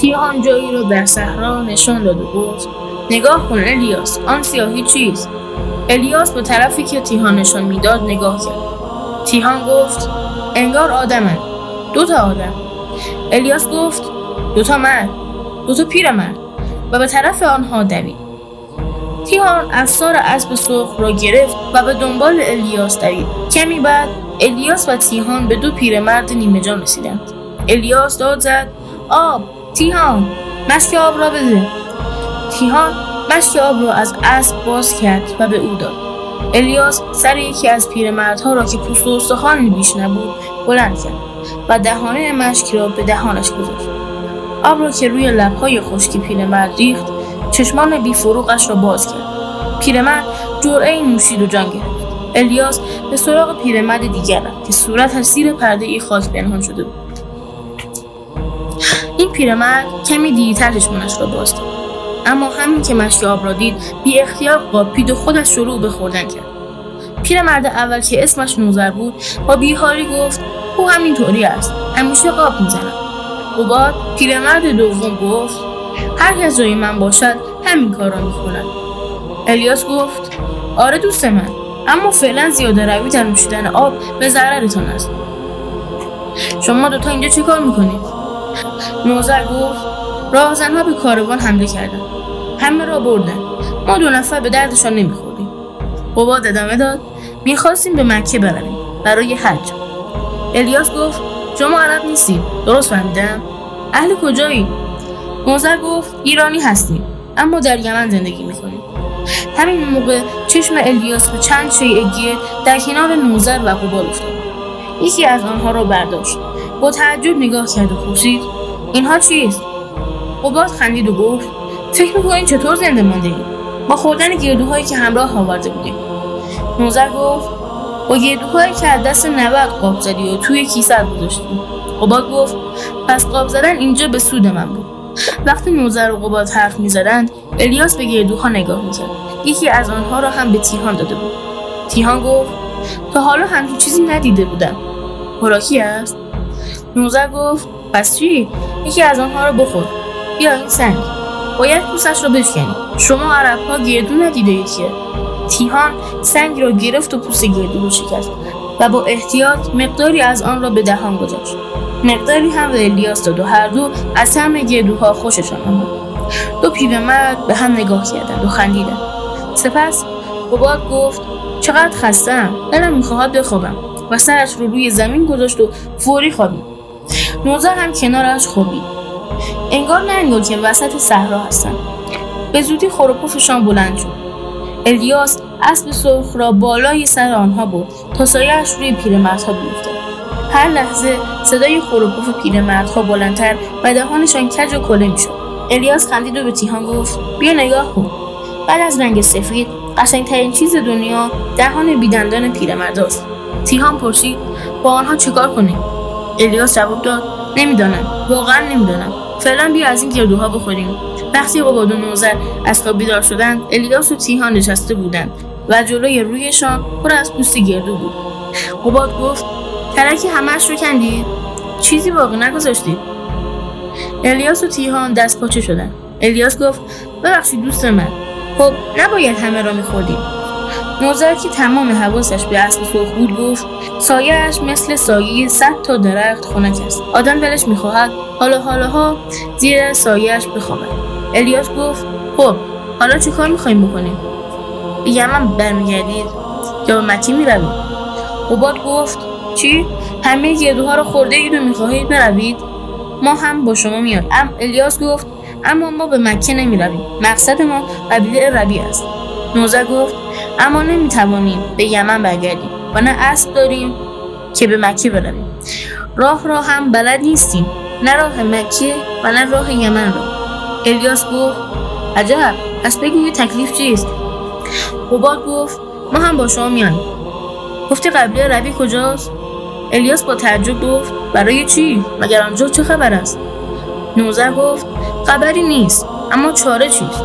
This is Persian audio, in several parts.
تیهان جایی رو در صحرا نشان داد و گفت نگاه کن الیاس آن سیاهی چیست؟ الیاس به طرفی که تیهان نشان می‌داد نگاه کرد. تیهان گفت انگار آدمن دو تا آدم؟ الیاس گفت دو تا مرد دو تا پیرمرد و به طرف آنها دوید. تیهان افسار اسب سرخ را گرفت و به دنبال الیاس دوید. کمی بعد الیاس و تیهان به دو پیرمرد نیمه جان رسیدند. الیاس داد زد آب تیهان مسک آب را بده. تیهان مشک آب را از اسب باز کرد و به او داد. الیاس سر یکی از پیرمردها را که پوست و استخوانی بیش نبود بلند کرد و دهانه مشک را به دهانش گذاشت. آب را که روی لبهای خشکی پیرمرد ریخت چشمان بیفروغش را باز کرد. پیرمرد جرعه نوشید و جان گرفت الیاس به سراغ پیرمرد دیگر رفت که صورتش زیر پرده ای خاک پنهان شده بود. پیرمرد کمی دیرتر چشمانش را باز اما همین که مشک آب را دید بی اختیار قاپید و خودش شروع به خوردن کرد. پیرمرد اول که اسمش نوزر بود با بیحالی گفت او همینطوری است همیشه قاب می‌زند. قباد پیرمرد دوم گفت هر کس جای من باشد همین کار را می‌کند. الیاس گفت آره دوست من اما فعلا زیاده روی در نوشیدن آب به ضررتان است. شما دوتا اینجا چه کار می‌کنید؟ نوزر گفت راهزنها به کاروان حمله کردند همه را بردن. ما دو نفر به دردشان نمی‌خوریم قباد ادامه داد می‌خواستیم به مکه برویم برای حج. الیاس گفت شما عرب نیستید. درست فهمیدم؟ اهل کجایی؟ موزر گفت ایرانی هستیم اما در یمن زندگی می‌کنیم. همین موقع چشم الیاس به چند شیعگیه در کنار نوزر و قبال افتاد. یکی از آنها را برداشت. با تعجب نگاه کرد و پرسید اینها چیست قباد خندید و گفت فکر می‌کنین چطور زنده مانده ایم؟ با خوردن گردوهایی که همراه آورده بودیم. نوزر گفت با گردوهایی که از دست نبرد قاب زدی و توی کیسه گذاشتی. قباد گفت پس قاب زدن اینجا به سود من بود. وقتی نوزر و قباد حرف می‌زدند الیاس به گردوها نگاه می‌کرد. یکی از آنها را هم به تیهان داده بود. تیهان گفت تا حالا همچین چیزی ندیده بودم. خوراکی است؟ نوزر گفت پس چی؟ یکی از آنها را بخور بیا این سنگ. باید پوستش رو بشکنی. شما عرب ها گردو ندیده که. تیهان سنگ را گرفت و پوست گردو رو شکست و با احتیاط مقداری از آن را به دهان گذاشت. مقداری هم به الیاس داد و هر دو از طعم گردوها خوششان آمد. دو پیرمرد به هم نگاه کردند و خندیدند. سپس قباد گفت چقدر خستم دلم می‌خواهد بخوابم. و سرش رو روی زمین گذاشت و فوری خوابید. نوزر هم کنارش خوابید انگار نه انگار که وسط صحرا هستن. به زودی خروپوفشان بلند شد. الیاس اسب سرخ را بالای سر آنها برد تا سایهاش روی پیرمردها بیفتد هر لحظه صدای خروپوف پیرمردها بلندتر و دهانشان کج و کله می‌شد. الیاس خندید و به تیهان گفت بیا نگاه کن. بعد از رنگ سفید قشنگترین چیز دنیا دهان بیدندان پیرمرداست. تیهان پرسید با آنها چیکار کنیم؟ الیاس جواب داد. نمی‌دانم واقعا نمی‌دانم فعلا بیا از این گردوها بخوریم. وقتی قباد و نوزر از خواب بیدار شدند الیاس و تیهان نشسته بودند و جلوی رویشان پر از پوست گردو بود. قباد گفت ترک همهاش رو کندید؟ چیزی باقی نگذاشتید الیاس و تیهان دست پاچه شدند. الیاس گفت ببخشید دوست من. خب نباید همه را میخوردیم. نوزر تمام حواسش به اسب سرخ بود گفت سایهاش مثل سایه صد تا درخت خنک است. آدم دلش می‌خواهد حالا حالاها زیر سایهاش بخوابد. الیاس گفت خب حالا چه کار می‌خوایم بکنیم؟ به یمن برمیگردید یا به مکی می‌روید. قباد گفت چی؟ همه گردوها را خورده اید و می‌خواهید بروید؟ ما هم با شما میاد ام الیاس گفت اما ما به مکه نمی‌رویم. مقصد ما قبیله ربی است. نوزه گفت اما نمی‌توانیم به یمن برگردیم. و نه اسب داریم که به مکه برویم. راه را هم بلد نیستیم. نه راه مکه و نه راه یمن را. الیاس گفت عجب پس بگو تکلیف چیست؟ قباد گفت ما هم با شما میانیم گفتی قبلی روی کجاست؟ الیاس با تعجب گفت برای چی؟ مگر آنجا چه خبر است؟ نوزر گفت خبری نیست اما چاره چیست؟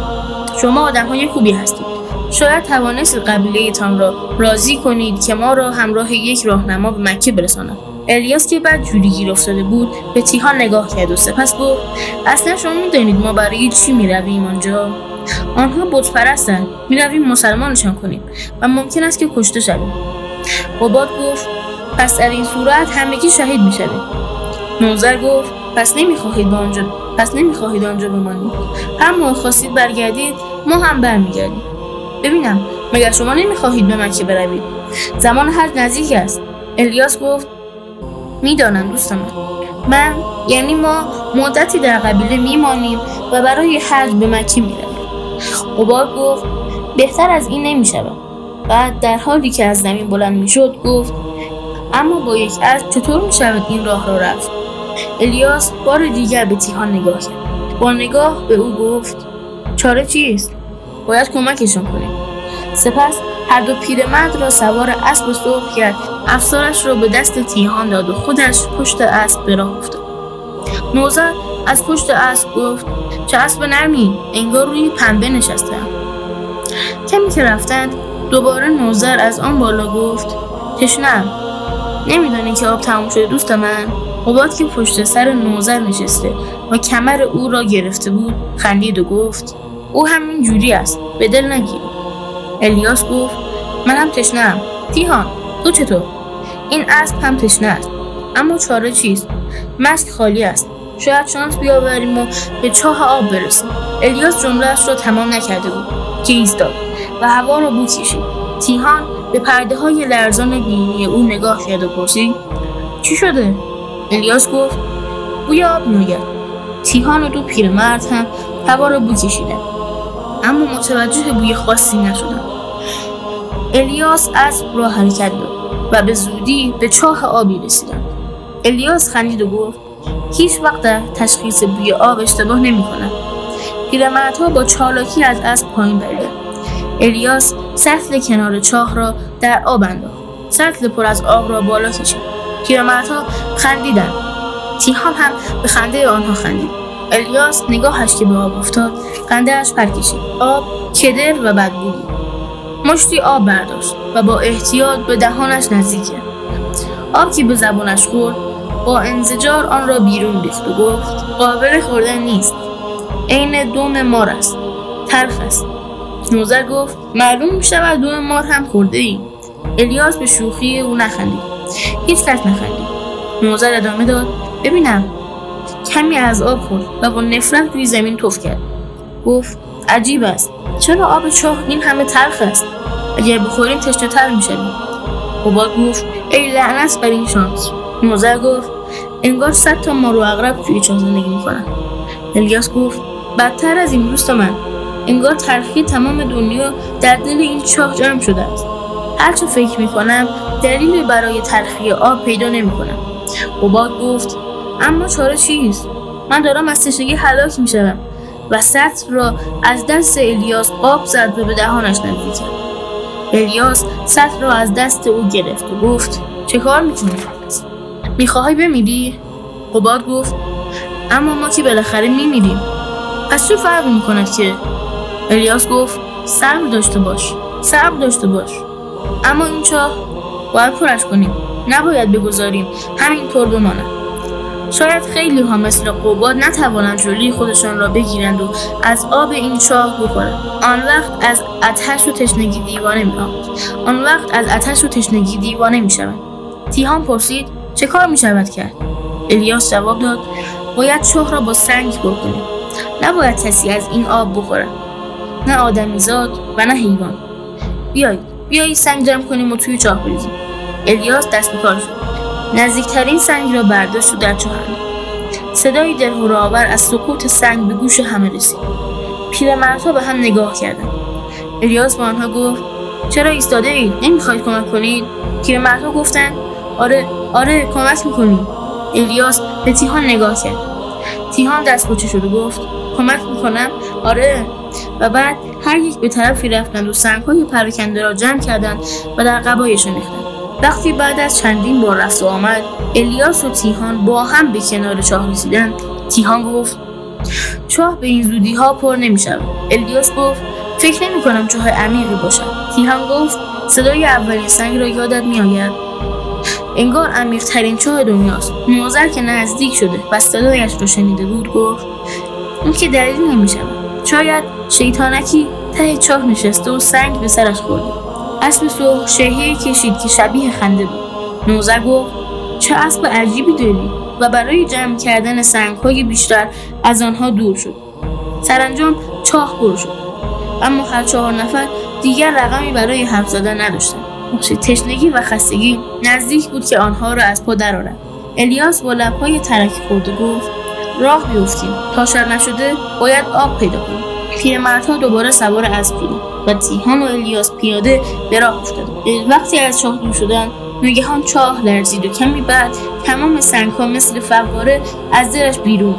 شما آدم های خوبی هستید. شاید توانستید قبیله تان را راضی کنید که ما را همراه یک راهنما به مکه برساند. الیاس که بعد جوری گیر افتاده بود به تیهان نگاه کرد و سپس گفت اصلا شما می‌دانید ما برای چی می‌رویم آنجا؟ آنها بت پرستند می‌رویم مسلمانشان کنیم و ممکن است که کشته شویم. قباد گفت پس در این صورت همگی شهید می‌شویم. نوزر گفت پس نمی‌خواهید به آنجا پس نمی‌خواهید آنجا بمانید. هر خواستید برگردید ما هم برمیگردیم. ببینم مگر شما نمی‌خواهید به مکه بروید؟ زمان حج نزدیک است. الیاس گفت می‌دانم دوست من من یعنی ما مدتی در قبیله میمانیم و برای حج به مکه می‌رویم. قبار گفت بهتر از این نمی‌شود. بعد در حالی که از زمین بلند می‌شد گفت اما با یک اسب چطور می‌شود این راه را رفت؟ الیاس بار دیگر به تیهان نگاه کرد. با نگاه به او گفت چاره چیست؟ باید کمکشان کنیم سپس هر دو پیرمرد را سوار اسب سرخ کرد. افسارش را به دست تیهان داد و خودش پشت اسب به راه افتاد. نوزر از پشت اسب گفت چه اسب نرمی انگار روی پنبه نشستم کمی که رفتند دوباره نوزر از آن بالا گفت تشنم نمیدانی که آب تموم شده دوست من؟ قباد که پشت سر نوزر نشسته و کمر او را گرفته بود خندید و گفت او همین جوری است. به دل نگیر. الیاس گفت من هم تشنم تیهان تو چطور؟ این اسب هم تشنه است. اما چاره چیست مشک خالی است. شاید شانس بیاوریم و به چاه آب برسیم. الیاس جملهاش را تمام نکرده بود. که ایستاد و هوا را بو کشید. تیهان به پرده های لرزان بینی او نگاه کرد و پرسید چی شده؟ الیاس گفت بوی آب میآید. تیهان و دو پیرمرد هم هوا را بو کشیدن اما متوجه بوی خاصی نشدن الیاس اسب را حرکت داد و به زودی به چاه آبی رسیدند الیاس خندید و گفت هیچ وقت در تشخیص بوی آب اشتباه نمی کنم. پیرمردها با چالاکی از اسب پایین بردند الیاس سطل کنار چاه را در آب انداخت. سطل پر از آب را بالا کشید. پیرمردها خندیدند. تیهان هم به خنده آنها خندید. الیاس نگاهش که به آب افتاد خندهاش پر کشید آب کدر و بدبو بود مشتی آب برداشت و با احتیاط به دهانش نزدیک کرد آب که به زبانش خورد با انزجار آن را بیرون ریخت و گفت قابل خوردن نیست. عین دوم مار است. تلخ است. نوزر گفت معلوم شود دوم مار هم خورده ای الیاس به شوخی او نخندید. هیچ کس نخندید. نوزر ادامه داد ببینم. کمی از آب خورد و با نفرت روی زمین توف کرد. گفت عجیب است. چرا آب چاه این همه تلخ است؟ اگر بخوریم تشنه تر می‌شویم. قباد گفت ای لعنت بر این شانس. نوزر گفت انگار صد تا مارو اغرب توی چاه زندگی می‌کنن. الیاس گفت بدتر از این دوست من. انگار تلخی تمام دنیا در دل این چاه جمع شده است. هرچه فکر می‌کنم دلیلی برای تلخی آب پیدا نمی‌کنم. قباد گفت اما چاره چیست من دارم از تشنگی هلاک می‌شوم و سطر را از دست الیاس آب زد و به دهانش نزدیک الیاس سطر را از دست او گرفت و گفت چه کار می‌کنی؟ می‌خواهی بمیری؟ قباد گفت اما ما که بالاخره میمیریم. پس چه فرق می‌کند که؟ الیاس گفت صبر داشته باش صبر داشته باش. اما این چاه باید پرش کنیم. نباید بگذاریم. همینطور بماند. شاید خیلی ها مثل قوباد نتوانند جلوی خودشان را بگیرند و از آب این چاه بخورند. آن وقت از اتش و تشنگی دیوانه می آن وقت از اتش و تشنگی دیوانه می شوند تیهان پرسید چه کار می شود کرد؟ الیاس جواب داد باید چاه را با سنگ پر کنیم نباید کسی از این آب بخورد. نه آدمیزاد و نه حیوان. بیایید بیایید سنگ جمع کنیم و توی چاه بریزیم. الیاس دست به کار شد. نزدیکترین سنگ را برداشت و در چاه صدای دلهورآور از سکوت سنگ به گوش همه رسید. پیرمردها به هم نگاه کردند. الیاس به آنها گفت چرا ایستاده اید؟ نمی‌خواید کمک کنید؟ پیرمردها گفتند آره آره کمک می‌کنیم. الیاس به تیهان نگاه کرد. تیهان دست پچه شد و گفت کمک می‌کنم؟ آره. و بعد هر یک به طرفی رفتند و سنگهای پراکنده را جمع کردند و در قبایشان ریختند وقتی بعد از چندین بار رفت و آمد الیاس و تیهان با هم به کنار چاه رسیدند. تیهان گفت چاه به این زودی ها پر نمی شود الیاس گفت فکر نمی کنم چاه عمیقی باشد. تیهان گفت صدای اولین سنگ را یادت می آید انگار عمیق ترین چاه دنیاست. نوزر که نزدیک شده و صدایش را شنیده بود گفت اون که دلیل نمی شود شاید شیطانکی ته چاه نشسته و سنگ به سرش خورده. اسب سرخ شهیه کشید که شبیه خنده بود. نوزر گفت چه اسب عجیبی داری و برای جمع کردن سنگهای بیشتر از آنها دور شد. سرانجام چاه پر شد. اما هر چهار نفر دیگر رقمی برای حرف زدن نداشتند. تشنگی و خستگی نزدیک بود که آنها را از پا درآورد الیاس با لبهای ترکی خورده گفت راه بیفتیم. تا شب نشده باید آب پیدا کنیم. پیرمردها دوباره سوار اسب شدند و تیهان و الیاس پیاده به راه وقتی از چاه دور شدند ناگهان چاه لرزید و کمی بعد تمام سنگها مثل فواره از دلش بیرون